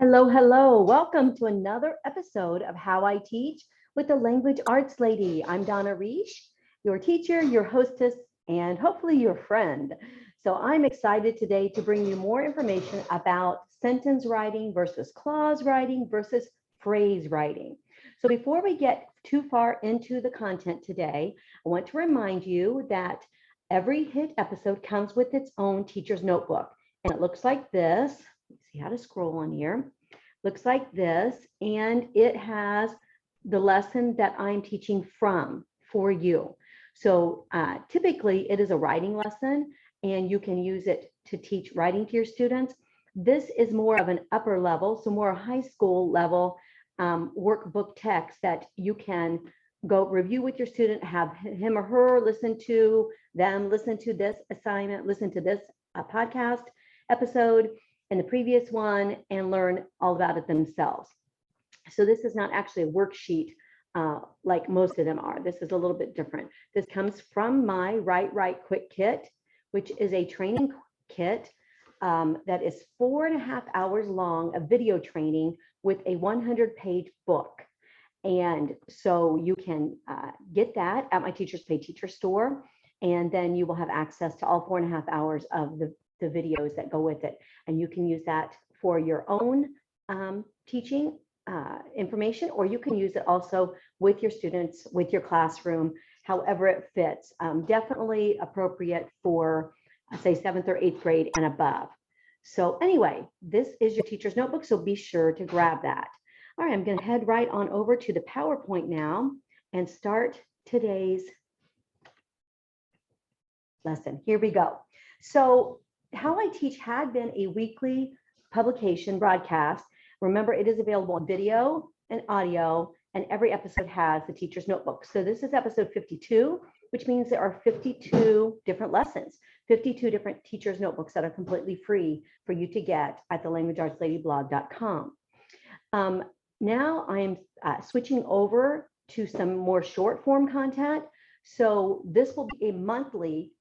Hello, hello. Welcome to another episode of How I Teach with the Language Arts Lady. I'm Donna Reish, your teacher, your hostess, and hopefully your friend. So I'm excited today to bring you more information about sentence writing versus clause writing versus phrase writing. So before we get too far into the content today, I want to remind you that every hit episode comes with its own teacher's notebook. And it looks like this. See how to scroll on here. Looks like this. And it has the lesson that I'm teaching from for you. So uh, typically it is a writing lesson and you can use it to teach writing to your students. This is more of an upper level, so more high school level um, workbook text that you can go review with your student, have him or her listen to them, listen to this assignment, listen to this uh, podcast episode and the previous one, and learn all about it themselves. So this is not actually a worksheet uh, like most of them are. This is a little bit different. This comes from my Write Right Quick Kit, which is a training kit um, that is four and a half hours long of video training with a 100 page book. And so you can uh, get that at my Teachers Pay Teacher store. And then you will have access to all four and a half hours of the, the videos that go with it. And you can use that for your own um, teaching uh, information, or you can use it also with your students, with your classroom, however it fits. Um, definitely appropriate for, uh, say, seventh or eighth grade and above. So anyway, this is your teacher's notebook, so be sure to grab that. All right, I'm going to head right on over to the PowerPoint now and start today's lesson. Here we go. So How I Teach had been a weekly publication broadcast. Remember, it is available on video and audio, and every episode has the teacher's notebook. So this is episode 52, which means there are 52 different lessons, 52 different teacher's notebooks that are completely free for you to get at the languageartsladyblog.com. Um, now I'm uh, switching over to some more short form content. So this will be a monthly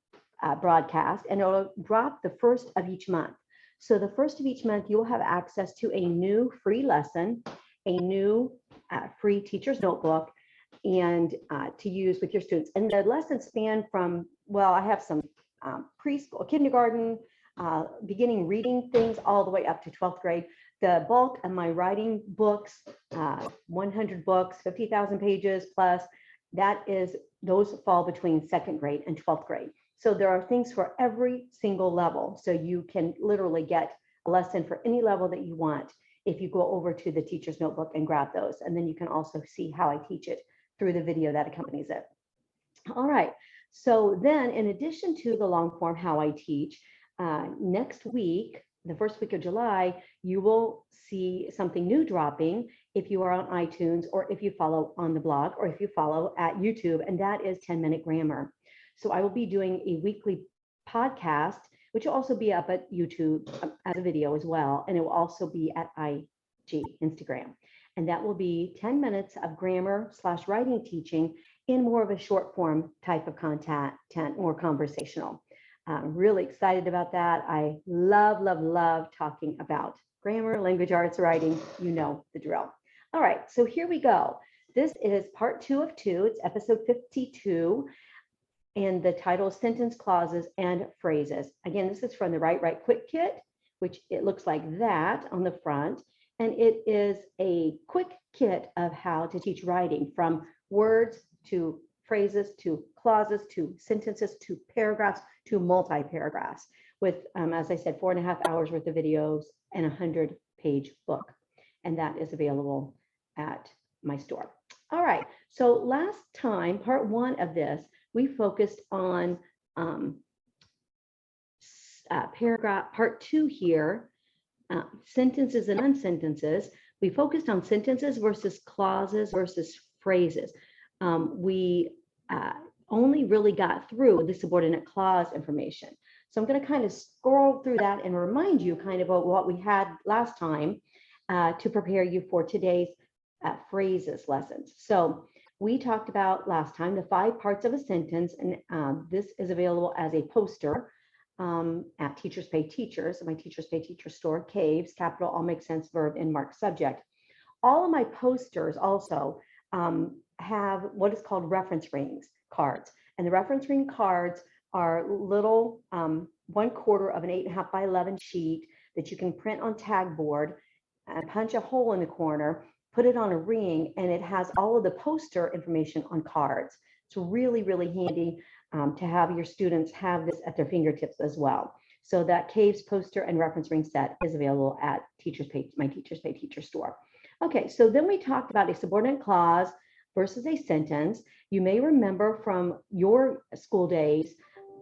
uh, broadcast and it'll drop the first of each month. So the first of each month, you'll have access to a new free lesson, a new uh, free teacher's notebook, and uh, to use with your students. And the lessons span from, well, I have some um, preschool, kindergarten, uh, beginning reading things all the way up to 12th grade. The bulk of my writing books, uh, 100 books, 50,000 pages plus, that is, those fall between second grade and 12th grade. So there are things for every single level. So you can literally get a lesson for any level that you want if you go over to the teacher's notebook and grab those. And then you can also see how I teach it through the video that accompanies it. All right. So then in addition to the long form how I teach, uh, next week, the first week of July, you will see something new dropping if you are on iTunes or if you follow on the blog or if you follow at YouTube, and that is 10 minute grammar. So I will be doing a weekly podcast, which will also be up at YouTube um, as a video as well. And it will also be at IG, Instagram. And that will be 10 minutes of grammar slash writing teaching in more of a short form type of content, more conversational. I'm really excited about that. I love, love, love talking about grammar, language arts, writing. You know the drill. All right, so here we go. This is part two of two. It's episode 52 and the title sentence clauses and phrases. Again, this is from the Write Right Quick Kit, which it looks like that on the front. And it is a quick kit of how to teach writing from words to phrases to clauses to sentences to paragraphs to multi-paragraphs with, um, as I said, four and a half hours worth of videos and a hundred page book. And that is available at my store. All right, so last time, part one of this, we focused on um, uh, paragraph part two here, uh, sentences and unsentences. We focused on sentences versus clauses versus phrases. Um, we uh, only really got through the subordinate clause information. So I'm going to kind of scroll through that and remind you kind of what we had last time uh, to prepare you for today's uh, phrases lessons. So we talked about last time the five parts of a sentence, and um, this is available as a poster um, at Teachers Pay Teachers, my Teachers Pay Teacher store, Caves, capital, all makes sense, verb, end mark subject. All of my posters also um, have what is called reference rings cards. And the reference ring cards are little um, one quarter of an eight and a half by 11 sheet that you can print on tag board and punch a hole in the corner, put it on a ring, and it has all of the poster information on cards. It's really, really handy um, to have your students have this at their fingertips as well. So that Caves poster and reference ring set is available at Teachers Pay, my Teachers Pay Teacher store. Okay, so then we talked about a subordinate clause versus a sentence. You may remember from your school days,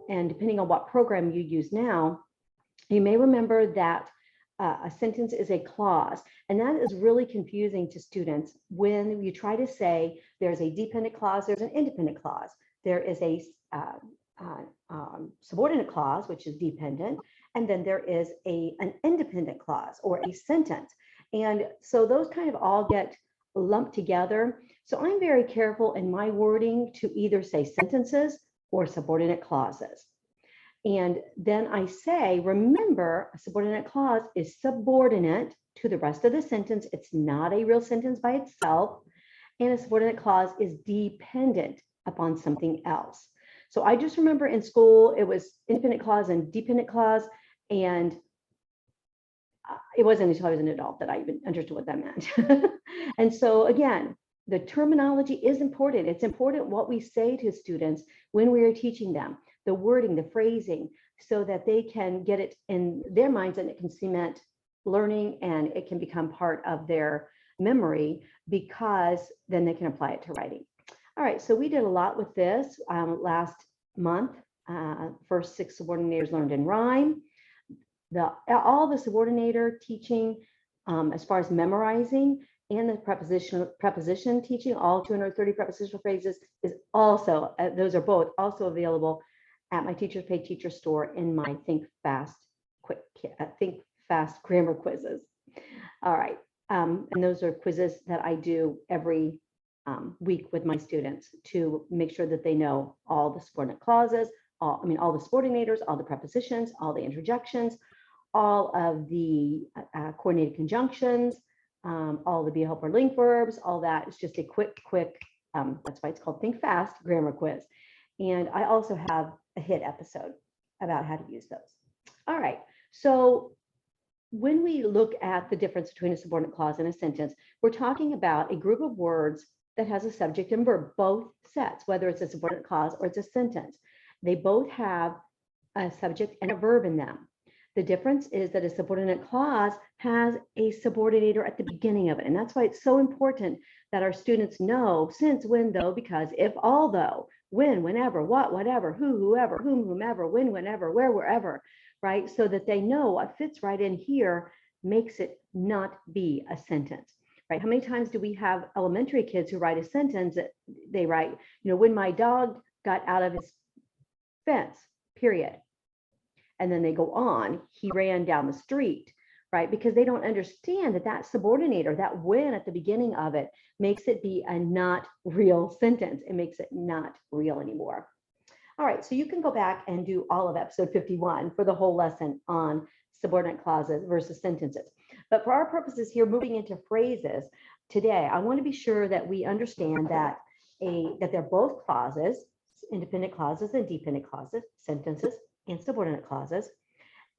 and depending on what program you use now, you may remember that uh, a sentence is a clause. And that is really confusing to students when you try to say there's a dependent clause, there's an independent clause. There is a uh, uh, um, subordinate clause, which is dependent, and then there is a an independent clause or a sentence. And so those kind of all get lumped together. So I'm very careful in my wording to either say sentences or subordinate clauses. And then I say, remember, a subordinate clause is subordinate to the rest of the sentence. It's not a real sentence by itself. And a subordinate clause is dependent upon something else. So I just remember in school, it was independent clause and dependent clause. And uh, it wasn't until I was an adult that I even understood what that meant. and so again, the terminology is important. It's important what we say to students when we are teaching them, the wording, the phrasing, so that they can get it in their minds and it can cement learning and it can become part of their memory because then they can apply it to writing. All right, so we did a lot with this um, last month. Uh, first six subordinators learned in rhyme. The all the subordinator teaching um, as far as memorizing and the preposition preposition teaching, all 230 prepositional phrases is also uh, those are both also available at my Teachers Pay Teacher store in my Think Fast Quick uh, Think Fast grammar quizzes. All right, um, and those are quizzes that I do every um, week with my students to make sure that they know all the subordinate clauses, all, I mean, all the subordinators, all the prepositions, all the interjections, all of the uh, uh, coordinated conjunctions, um, all the be helper link verbs, all that. It's just a quick, quick, um, that's why it's called Think Fast grammar quiz. And I also have a hit episode about how to use those. All right, so when we look at the difference between a subordinate clause and a sentence, we're talking about a group of words that has a subject and verb, both sets, whether it's a subordinate clause or it's a sentence. They both have a subject and a verb in them. The difference is that a subordinate clause has a subordinator at the beginning of it. And that's why it's so important that our students know since, when, though, because, if, although, when, whenever, what, whatever, who, whoever, whom, whomever, when, whenever, where, wherever, right? So that they know what fits right in here makes it not be a sentence right? How many times do we have elementary kids who write a sentence that they write, you know, when my dog got out of his fence, period. And then they go on, he ran down the street, right? Because they don't understand that that subordinator, that when at the beginning of it makes it be a not real sentence. It makes it not real anymore. All right, so you can go back and do all of episode 51 for the whole lesson on subordinate clauses versus sentences. But for our purposes here, moving into phrases today, I want to be sure that we understand that a that they're both clauses, independent clauses and dependent clauses, sentences and subordinate clauses.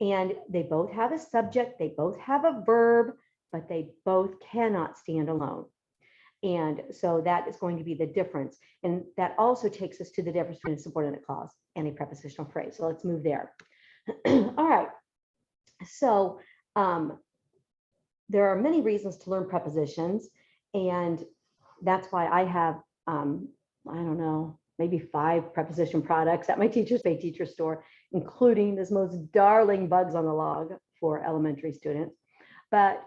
And they both have a subject, they both have a verb, but they both cannot stand alone. And so that is going to be the difference. And that also takes us to the difference between a subordinate clause and a prepositional phrase. So let's move there. All right. So um, there are many reasons to learn prepositions. And that's why I have, um, I don't know, maybe five preposition products at my Teachers Pay Teacher store, including this most darling bugs on the log for elementary students. But,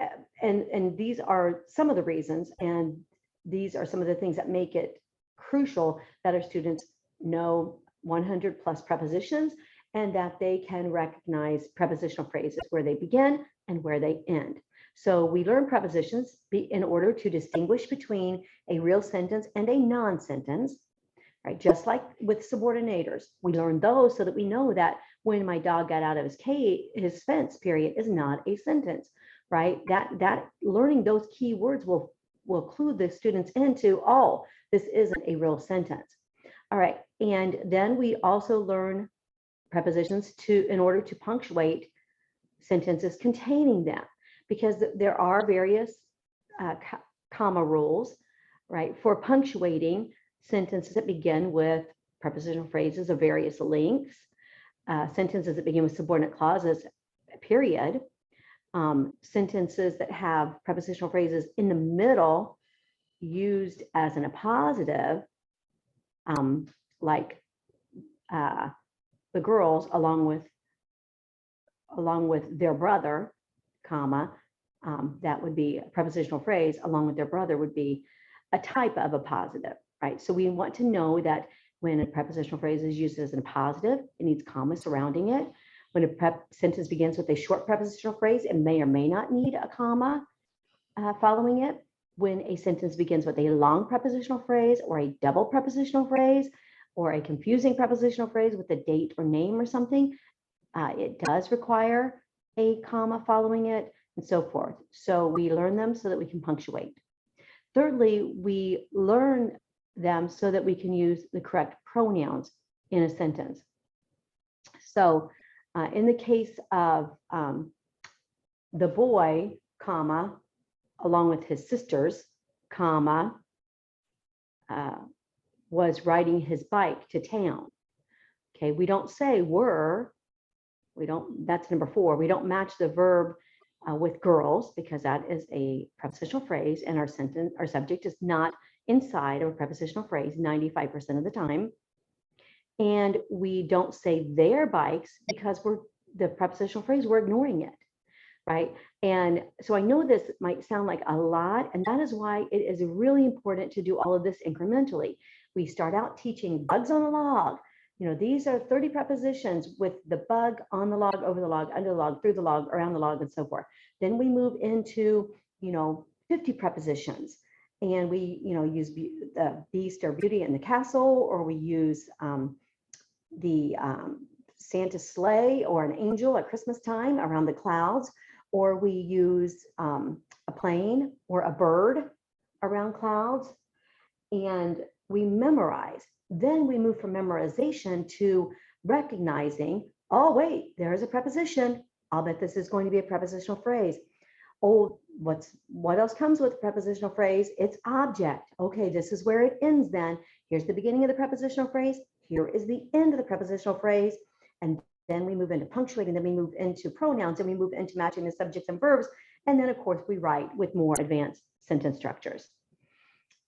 uh, and, and these are some of the reasons, and these are some of the things that make it crucial that our students know 100 plus prepositions and that they can recognize prepositional phrases where they begin and where they end. So we learn prepositions in order to distinguish between a real sentence and a non-sentence, right? Just like with subordinators, we learn those so that we know that when my dog got out of his cage, his fence period is not a sentence, right? That, that learning those key words will, will clue the students into, oh, this isn't a real sentence. All right, and then we also learn prepositions to, in order to punctuate sentences containing them, because there are various uh, comma rules, right, for punctuating sentences that begin with prepositional phrases of various lengths, uh, sentences that begin with subordinate clauses, period, um, sentences that have prepositional phrases in the middle used as an appositive, um, like uh, the girls along with along with their brother, comma, um, that would be a prepositional phrase, along with their brother would be a type of appositive, right? So we want to know that when a prepositional phrase is used as appositive, it needs comma surrounding it. When a prep sentence begins with a short prepositional phrase, it may or may not need a comma uh, following it. When a sentence begins with a long prepositional phrase or a double prepositional phrase or a confusing prepositional phrase with a date or name or something, uh, it does require a comma following it and so forth. So we learn them so that we can punctuate. Thirdly, we learn them so that we can use the correct pronouns in a sentence. So uh, in the case of um, the boy, comma, along with his sisters, comma, uh, was riding his bike to town. Okay, we don't say were, we don't, that's number four. We don't match the verb uh, with girls because that is a prepositional phrase and our sentence, our subject is not inside of a prepositional phrase 95% of the time. And we don't say their bikes because we're the prepositional phrase, we're ignoring it, right? And so I know this might sound like a lot, and that is why it is really important to do all of this incrementally. We start out teaching bugs on a log. You know, these are 30 prepositions with the bug on the log, over the log, under the log, through the log, around the log, and so forth. Then we move into, you know, 50 prepositions and we, you know, use be- the beast or beauty in the castle, or we use um, the um, Santa sleigh or an angel at Christmas time around the clouds, or we use um, a plane or a bird around clouds, and we memorize. Then we move from memorization to recognizing, oh, wait, there's a preposition. I'll bet this is going to be a prepositional phrase. Oh, what's what else comes with prepositional phrase? It's object. Okay, this is where it ends then. Here's the beginning of the prepositional phrase. Here is the end of the prepositional phrase. And then we move into punctuating, then we move into pronouns, and we move into matching the subjects and verbs. And then, of course, we write with more advanced sentence structures.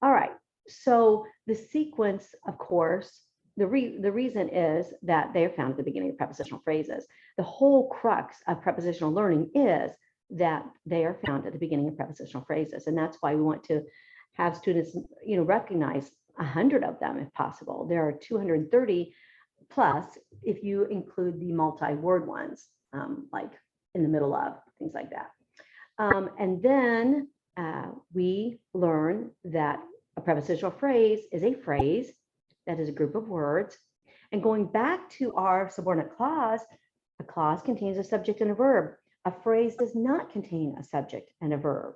All right, so the sequence, of course, the, re- the reason is that they are found at the beginning of prepositional phrases. The whole crux of prepositional learning is that they are found at the beginning of prepositional phrases. And that's why we want to have students, you know, recognize a hundred of them if possible. There are 230 plus if you include the multi-word ones, um, like in the middle of, things like that. Um, and then uh, we learn that a prepositional phrase is a phrase that is a group of words. And going back to our subordinate clause, a clause contains a subject and a verb. A phrase does not contain a subject and a verb.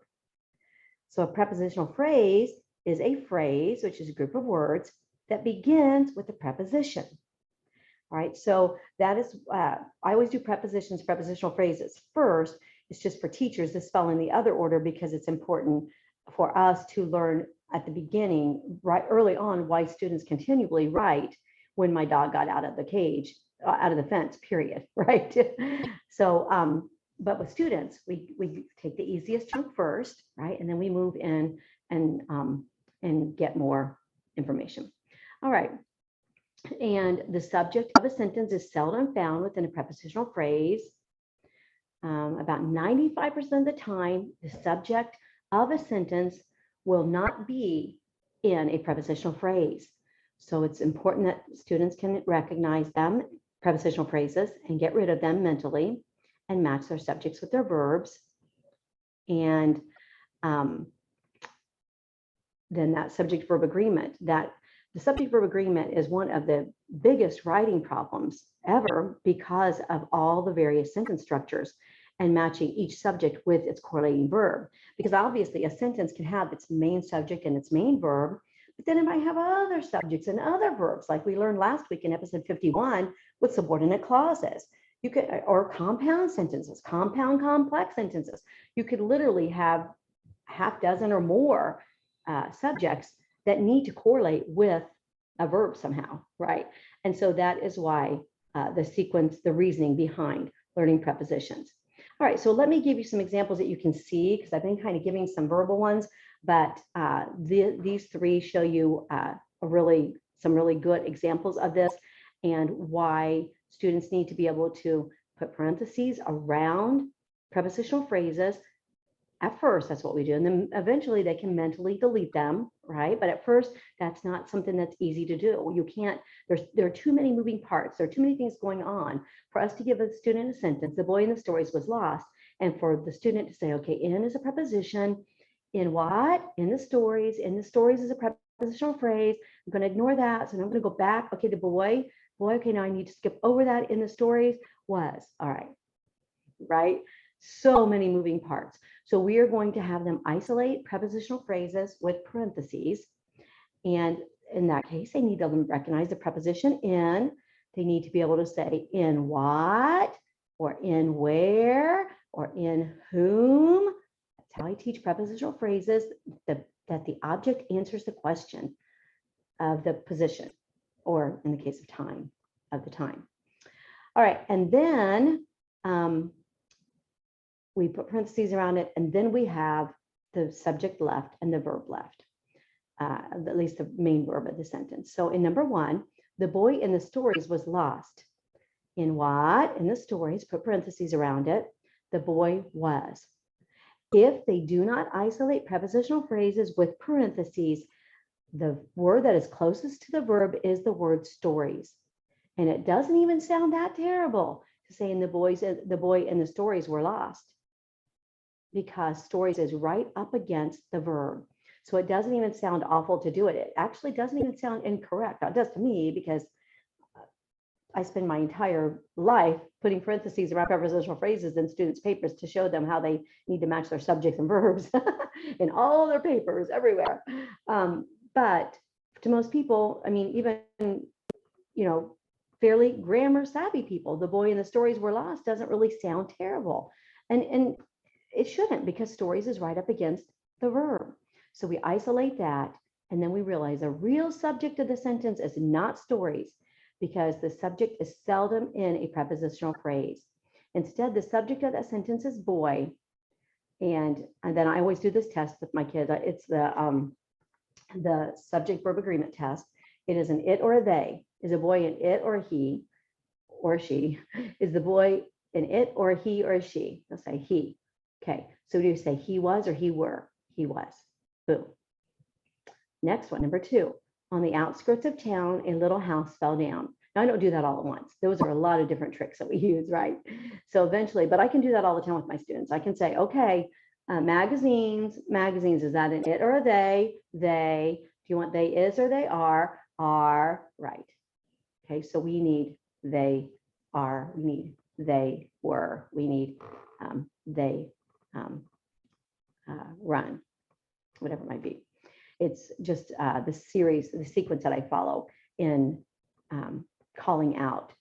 So a prepositional phrase is a phrase, which is a group of words that begins with a preposition. All right, so that is, uh, I always do prepositions, prepositional phrases first. It's just for teachers to spell in the other order because it's important for us to learn at the beginning, right early on, why students continually write when my dog got out of the cage, uh, out of the fence, period, right? so, um, but with students, we, we take the easiest chunk first, right? And then we move in and, um, and get more information. All right. And the subject of a sentence is seldom found within a prepositional phrase. Um, about 95% of the time, the subject of a sentence will not be in a prepositional phrase. So it's important that students can recognize them, prepositional phrases, and get rid of them mentally and match their subjects with their verbs. And um, then that subject verb agreement, that the subject verb agreement is one of the biggest writing problems ever because of all the various sentence structures and matching each subject with its correlating verb. Because obviously a sentence can have its main subject and its main verb, but then it might have other subjects and other verbs, like we learned last week in episode 51 with subordinate clauses. You could, or compound sentences, compound complex sentences. You could literally have half dozen or more uh, subjects that need to correlate with a verb somehow, right? And so that is why uh, the sequence, the reasoning behind learning prepositions. All right, so let me give you some examples that you can see because I've been kind of giving some verbal ones, but uh, the, these three show you uh, really some really good examples of this and why students need to be able to put parentheses around prepositional phrases at first that's what we do and then eventually they can mentally delete them right? But at first that's not something that's easy to do. You can't there's there are too many moving parts there are too many things going on for us to give a student a sentence the boy in the stories was lost and for the student to say okay in is a preposition in what? in the stories in the stories is a prepositional phrase i'm going to ignore that so i'm going to go back okay the boy boy okay now i need to skip over that in the stories was all right right? So many moving parts. So we are going to have them isolate prepositional phrases with parentheses. And in that case, they need to recognize the preposition in. They need to be able to say in what, or in where, or in whom. That's how I teach prepositional phrases, the, that the object answers the question of the position, or in the case of time, of the time. All right, and then um, we put parentheses around it, and then we have the subject left and the verb left, uh, at least the main verb of the sentence. So in number one, the boy in the stories was lost. In what? In the stories, put parentheses around it, the boy was. If they do not isolate prepositional phrases with parentheses, the word that is closest to the verb is the word stories. And it doesn't even sound that terrible to say in the boys, the boy in the stories were lost because stories is right up against the verb. So it doesn't even sound awful to do it. It actually doesn't even sound incorrect. It does to me because uh, I spend my entire life putting parentheses around prepositional phrases in students' papers to show them how they need to match their subjects and verbs in all their papers everywhere. Um, but to most people, I mean, even, you know, fairly grammar savvy people, the boy in the stories were lost doesn't really sound terrible. And, and it shouldn't because stories is right up against the verb. So we isolate that and then we realize a real subject of the sentence is not stories because the subject is seldom in a prepositional phrase. Instead, the subject of that sentence is boy. And, and then I always do this test with my kids. It's the, um, the subject verb agreement test. It is an it or a they. Is a boy an it or a he or she? Is the boy an it or a he or a she? They'll say he. Okay, so do you say he was or he were? He was. Boom. Next one, number two. On the outskirts of town, a little house fell down. Now, I don't do that all at once. Those are a lot of different tricks that we use, right? So eventually, but I can do that all the time with my students. I can say, okay, uh, magazines, magazines, is that an it or a they? They. Do you want they is or they are? Are, right. Okay, so we need they are, we need they were, we need um, they um, uh, run, whatever it might be. It's just uh, the series, the sequence that I follow in um, calling out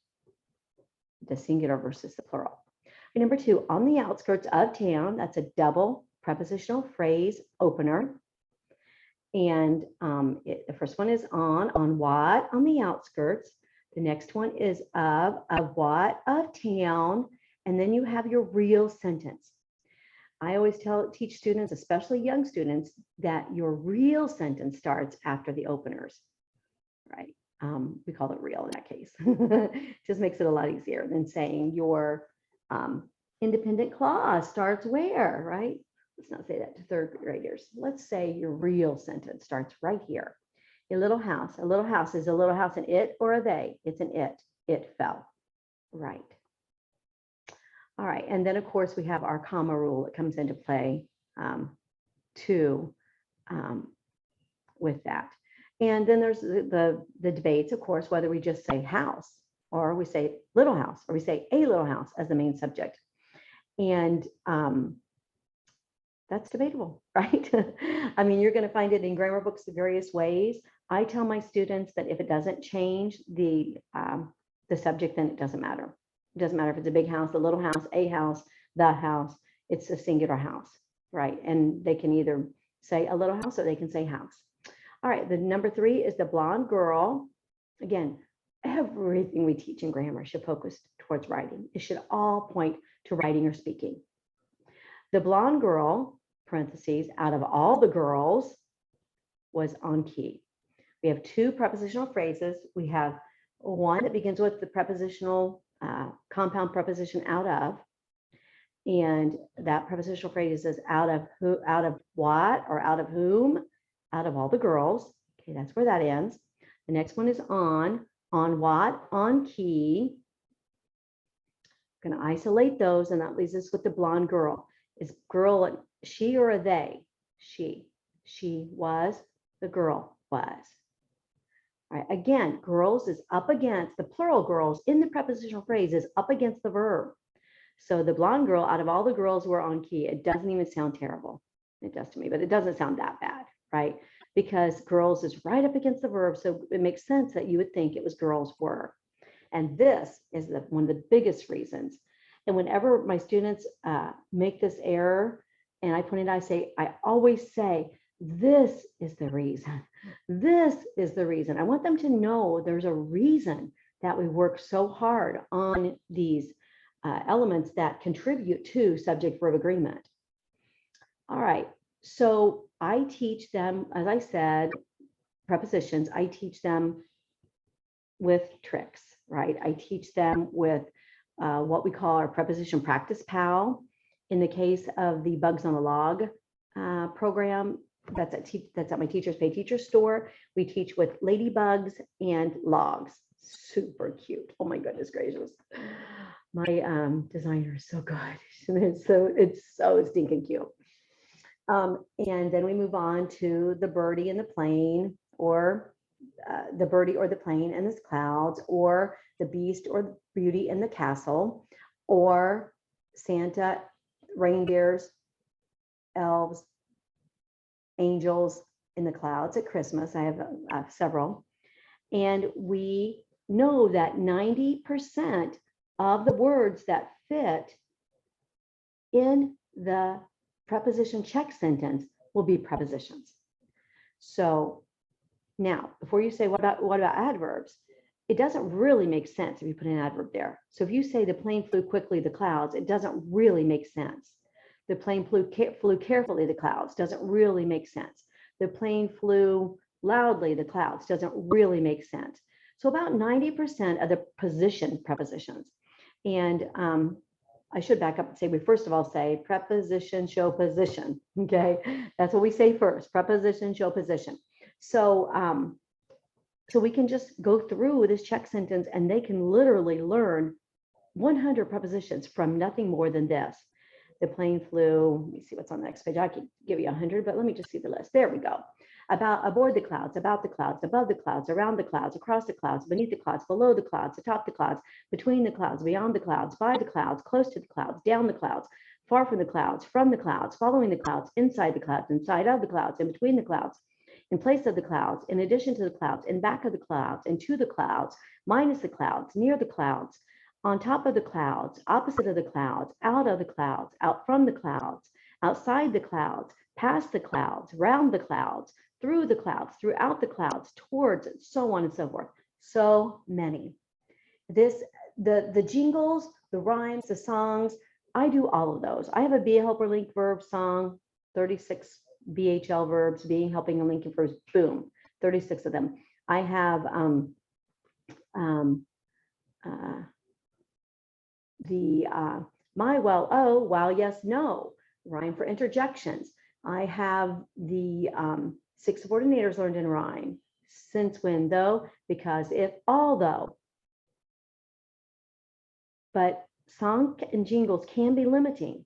the singular versus the plural. And number two, on the outskirts of town, that's a double prepositional phrase opener. And um, it, the first one is on, on what, on the outskirts. The next one is of, of what, of town. And then you have your real sentence. I always tell teach students, especially young students, that your real sentence starts after the openers, right? Um, we call it real in that case. Just makes it a lot easier than saying your um, independent clause starts where, right? Let's not say that to third graders. Let's say your real sentence starts right here. A little house. A little house is a little house an it or a they? It's an it. It fell. Right. All right, and then of course we have our comma rule that comes into play um, too um, with that. And then there's the, the, the debates, of course, whether we just say house or we say little house, or we say a little house as the main subject. And um, that's debatable, right? I mean, you're going to find it in grammar books various ways. I tell my students that if it doesn't change the um, the subject, then it doesn't matter. It doesn't matter if it's a big house, a little house, a house, the house. It's a singular house, right? And they can either say a little house or they can say house. All right, the number three is the blonde girl. Again, everything we teach in grammar should focus towards writing. It should all point to writing or speaking. The blonde girl, parentheses, out of all the girls, was on key. We have two prepositional phrases. We have one that begins with the prepositional uh, compound preposition out of, and that prepositional phrase is out of who, out of what, or out of whom, out of all the girls. Okay, that's where that ends. The next one is on, on what, on key. Going to isolate those, and that leaves us with the blonde girl. Is girl she or a they? She. She was, the girl was. Right, again, girls is up against the plural girls in the prepositional phrase is up against the verb. So the blonde girl, out of all the girls who are on key, it doesn't even sound terrible. It does to me, but it doesn't sound that bad, right? Because girls is right up against the verb. So it makes sense that you would think it was girls were. And this is the, one of the biggest reasons. And whenever my students uh, make this error, and I point it, out, I say, I always say, this is the reason. This is the reason. I want them to know there's a reason that we work so hard on these uh, elements that contribute to subject verb agreement. All right, so I teach them, as I said, prepositions, I teach them with tricks, right? I teach them with uh, what we call our preposition practice pal. In the case of the Bugs on the Log uh, program, that's at te- that's at my Teachers Pay Teacher store. We teach with ladybugs and logs. Super cute. Oh my goodness gracious. My um, designer is so good. It's so it's so stinking cute. Um, and then we move on to the birdie and the plane, or uh, the birdie or the plane and the clouds, or the beast or the beauty in the castle, or Santa, reindeers, elves, angels in the clouds at Christmas. I have uh, several. And we know that 90% of the words that fit in the preposition check sentence will be prepositions. So now, before you say, what about, what about adverbs? It doesn't really make sense if you put an adverb there. So if you say the plane flew quickly, the clouds, it doesn't really make sense. The plane flew, flew carefully, the clouds, doesn't really make sense. The plane flew loudly, the clouds, doesn't really make sense. So about 90% of the position prepositions. And um, I should back up and say, we first of all say preposition show position, okay? That's what we say first, preposition show position. So, um, so we can just go through this check sentence and they can literally learn 100 prepositions from nothing more than this. The plane flew, let me see what's on the next page. I could give you 100, but let me just see the list. There we go. About aboard the clouds, about the clouds, above the clouds, around the clouds, across the clouds, beneath the clouds, below the clouds, atop the clouds, between the clouds, beyond the clouds, by the clouds, close to the clouds, down the clouds, far from the clouds, from the clouds, following the clouds, inside the clouds, inside of the clouds, in between the clouds, in place of the clouds, in addition to the clouds, in back of the clouds, and to the clouds, minus the clouds, near the clouds, on top of the clouds, opposite of the clouds, out of the clouds, out from the clouds, outside the clouds, past the clouds, round the clouds, through the clouds, throughout the clouds, towards, so on and so forth. So many. This, the, the jingles, the rhymes, the songs, I do all of those. I have a be a helper link verb song, 36 BHL verbs, being, helping, and linking verbs, boom, 36 of them. I have um, um, uh, the uh, my, well, oh, while, yes, no, rhyme for interjections. I have the um, six subordinators learned in rhyme. Since when, though, because if, although. But song and jingles can be limiting.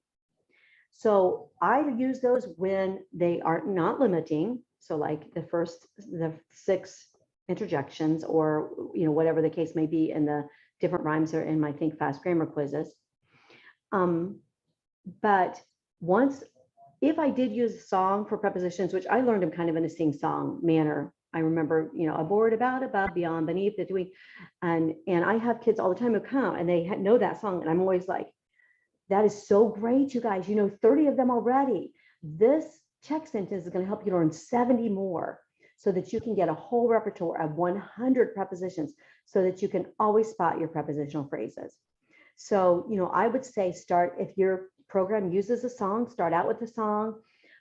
So I use those when they are not limiting. So like the first, the six interjections or, you know, whatever the case may be in the different rhymes are in my Think Fast grammar quizzes. Um, but once, if I did use a song for prepositions, which I learned them kind of in a sing-song manner. I remember, you know, aboard, about, above, beyond, beneath, between, and and I have kids all the time who come and they know that song, and I'm always like, that is so great, you guys. You know 30 of them already. This check sentence is going to help you learn 70 more so that you can get a whole repertoire of 100 prepositions so that you can always spot your prepositional phrases. So, you know, I would say start if your program uses a song, start out with a song.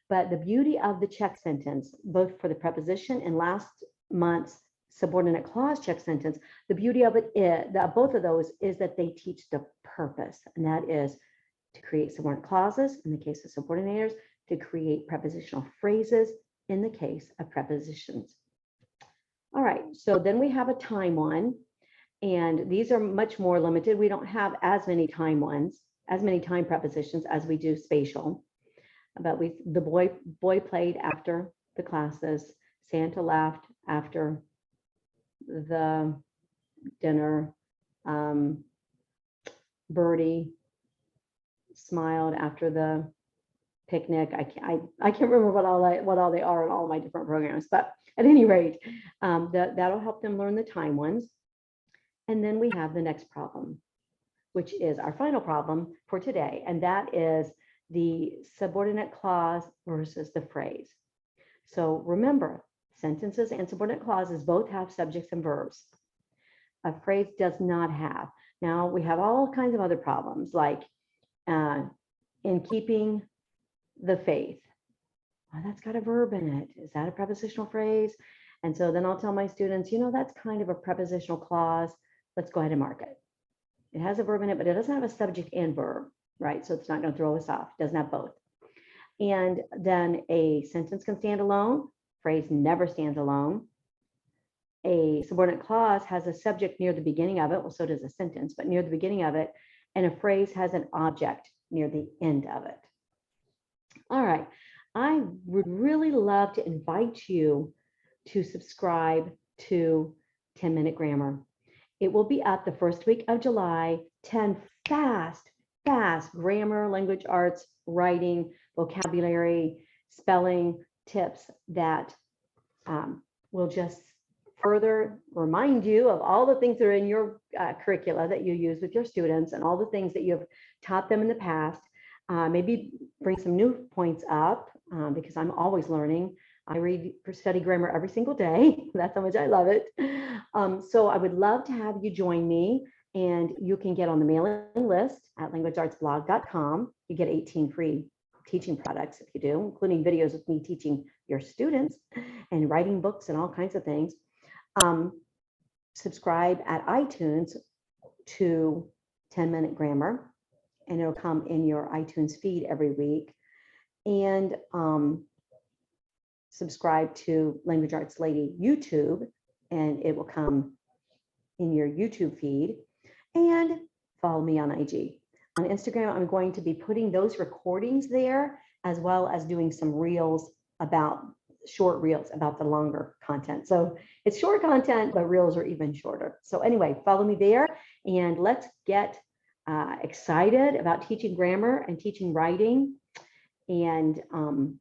But the beauty of the check sentence, both for the preposition and last month's subordinate clause check sentence, the beauty of it is that both of those is that they teach the purpose, and that is to create subordinate clauses in the case of subordinators, to create prepositional phrases in the case of prepositions. All right, so then we have a time one, and these are much more limited. We don't have as many time ones, as many time prepositions as we do spatial. But we, the boy, boy played after the classes, Santa laughed after the dinner, um, Birdie smiled after the picnic. I can't, I, I can't remember what all, I- what all they are in all my different programs, but at any rate, um, that, that'll help them learn the time ones. And then we have the next problem, which is our final problem for today, and that is the subordinate clause versus the phrase. So remember, sentences and subordinate clauses both have subjects and verbs. A phrase does not have. Now, we have all kinds of other problems, like uh, in keeping the faith. That's got a verb in it. Is that a prepositional phrase? And so then I'll tell my students, you know, that's kind of a prepositional clause. Let's go ahead and mark it. It has a verb in it, but it doesn't have a subject and verb, right? So it's not going to throw us off. It doesn't have both. And then a sentence can stand alone. Phrase never stands alone. A subordinate clause has a subject near the beginning of it. Well, so does a sentence, but near the beginning of it. And a phrase has an object near the end of it. All right. I would really love to invite you to subscribe to 10 Minute Grammar. It will be up the first week of July, 10 fast, fast grammar, language arts, writing, vocabulary, spelling tips that um, will just further remind you of all the things that are in your uh, curricula that you use with your students and all the things that you have taught them in the past. Uh, maybe bring some new points up um, because I'm always learning. I read for study grammar every single day. That's how much I love it. Um, so I would love to have you join me and you can get on the mailing list at languageartsblog.com. You get 18 free teaching products if you do, including videos of me teaching your students and writing books and all kinds of things. Um, subscribe at iTunes to 10 Minute Grammar, and it'll come in your iTunes feed every week. And um, subscribe to Language Arts Lady YouTube, and it will come in your YouTube feed. And follow me on IG. On Instagram, I'm going to be putting those recordings there, as well as doing some reels about short reels about the longer content. So it's short content, but reels are even shorter. So anyway, follow me there and let's get uh, excited about teaching grammar and teaching writing. And um,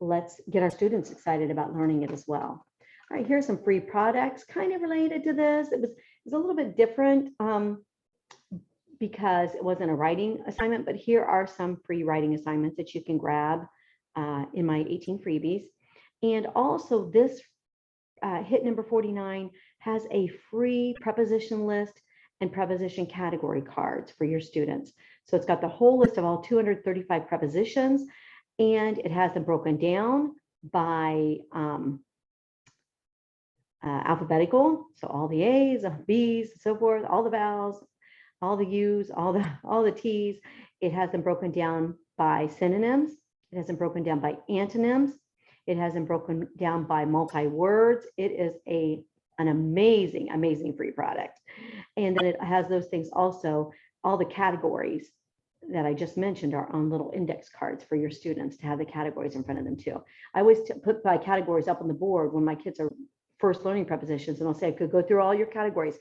let's get our students excited about learning it as well. All right, here's some free products kind of related to this. It was, it was a little bit different um, because it wasn't a writing assignment, but here are some free writing assignments that you can grab uh, in my 18 freebies. And also this uh, hit number 49 has a free preposition list and preposition category cards for your students. So it's got the whole list of all 235 prepositions and it has them broken down by um, uh, alphabetical. So all the A's, B's, so forth, all the vowels, all the U's, all the all the T's. It has them broken down by synonyms. It has them broken down by antonyms. It has them broken down by multi-words. It is a an amazing, amazing free product. And then it has those things also, all the categories that I just mentioned are on little index cards for your students to have the categories in front of them too. I always put my categories up on the board when my kids are first learning prepositions and I'll say, I could go through all your categories.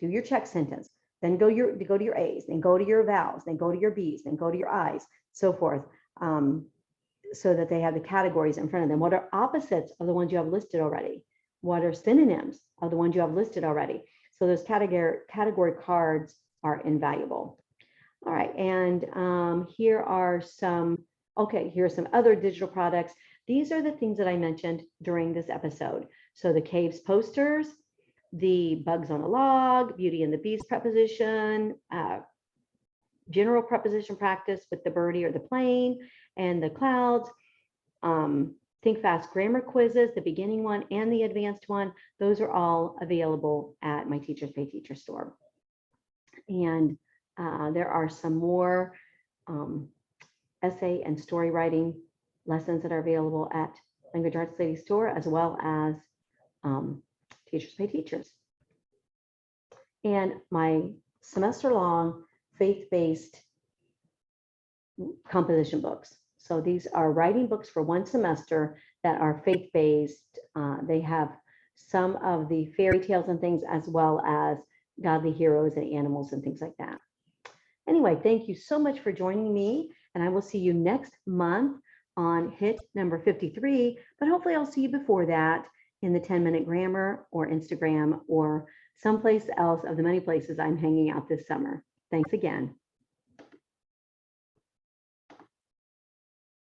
do your check sentence, then go your go to your A's, then go to your vowels, then go to your B's, then go to your I's, so forth. Um, so that they have the categories in front of them. What are opposites of the ones you have listed already? What are synonyms of the ones you have listed already? So those category category cards are invaluable. All right, and um, here are some, okay, here are some other digital products. These are the things that I mentioned during this episode. So the caves posters, the bugs on a log, Beauty and the Beast preposition, uh, general preposition practice with the birdie or the plane and the clouds. Um, Think Fast grammar quizzes, the beginning one and the advanced one, those are all available at my Teachers Pay Teacher store. And uh, there are some more um, essay and story writing lessons that are available at Language Arts Lady store as well as um, Teachers Pay Teachers. And my semester long faith-based composition books. So these are writing books for one semester that are faith-based. Uh, they have some of the fairy tales and things as well as godly heroes and animals and things like that. Anyway, thank you so much for joining me and I will see you next month on hit number 53, but hopefully I'll see you before that in the 10 minute grammar or Instagram or someplace else of the many places I'm hanging out this summer. Thanks again.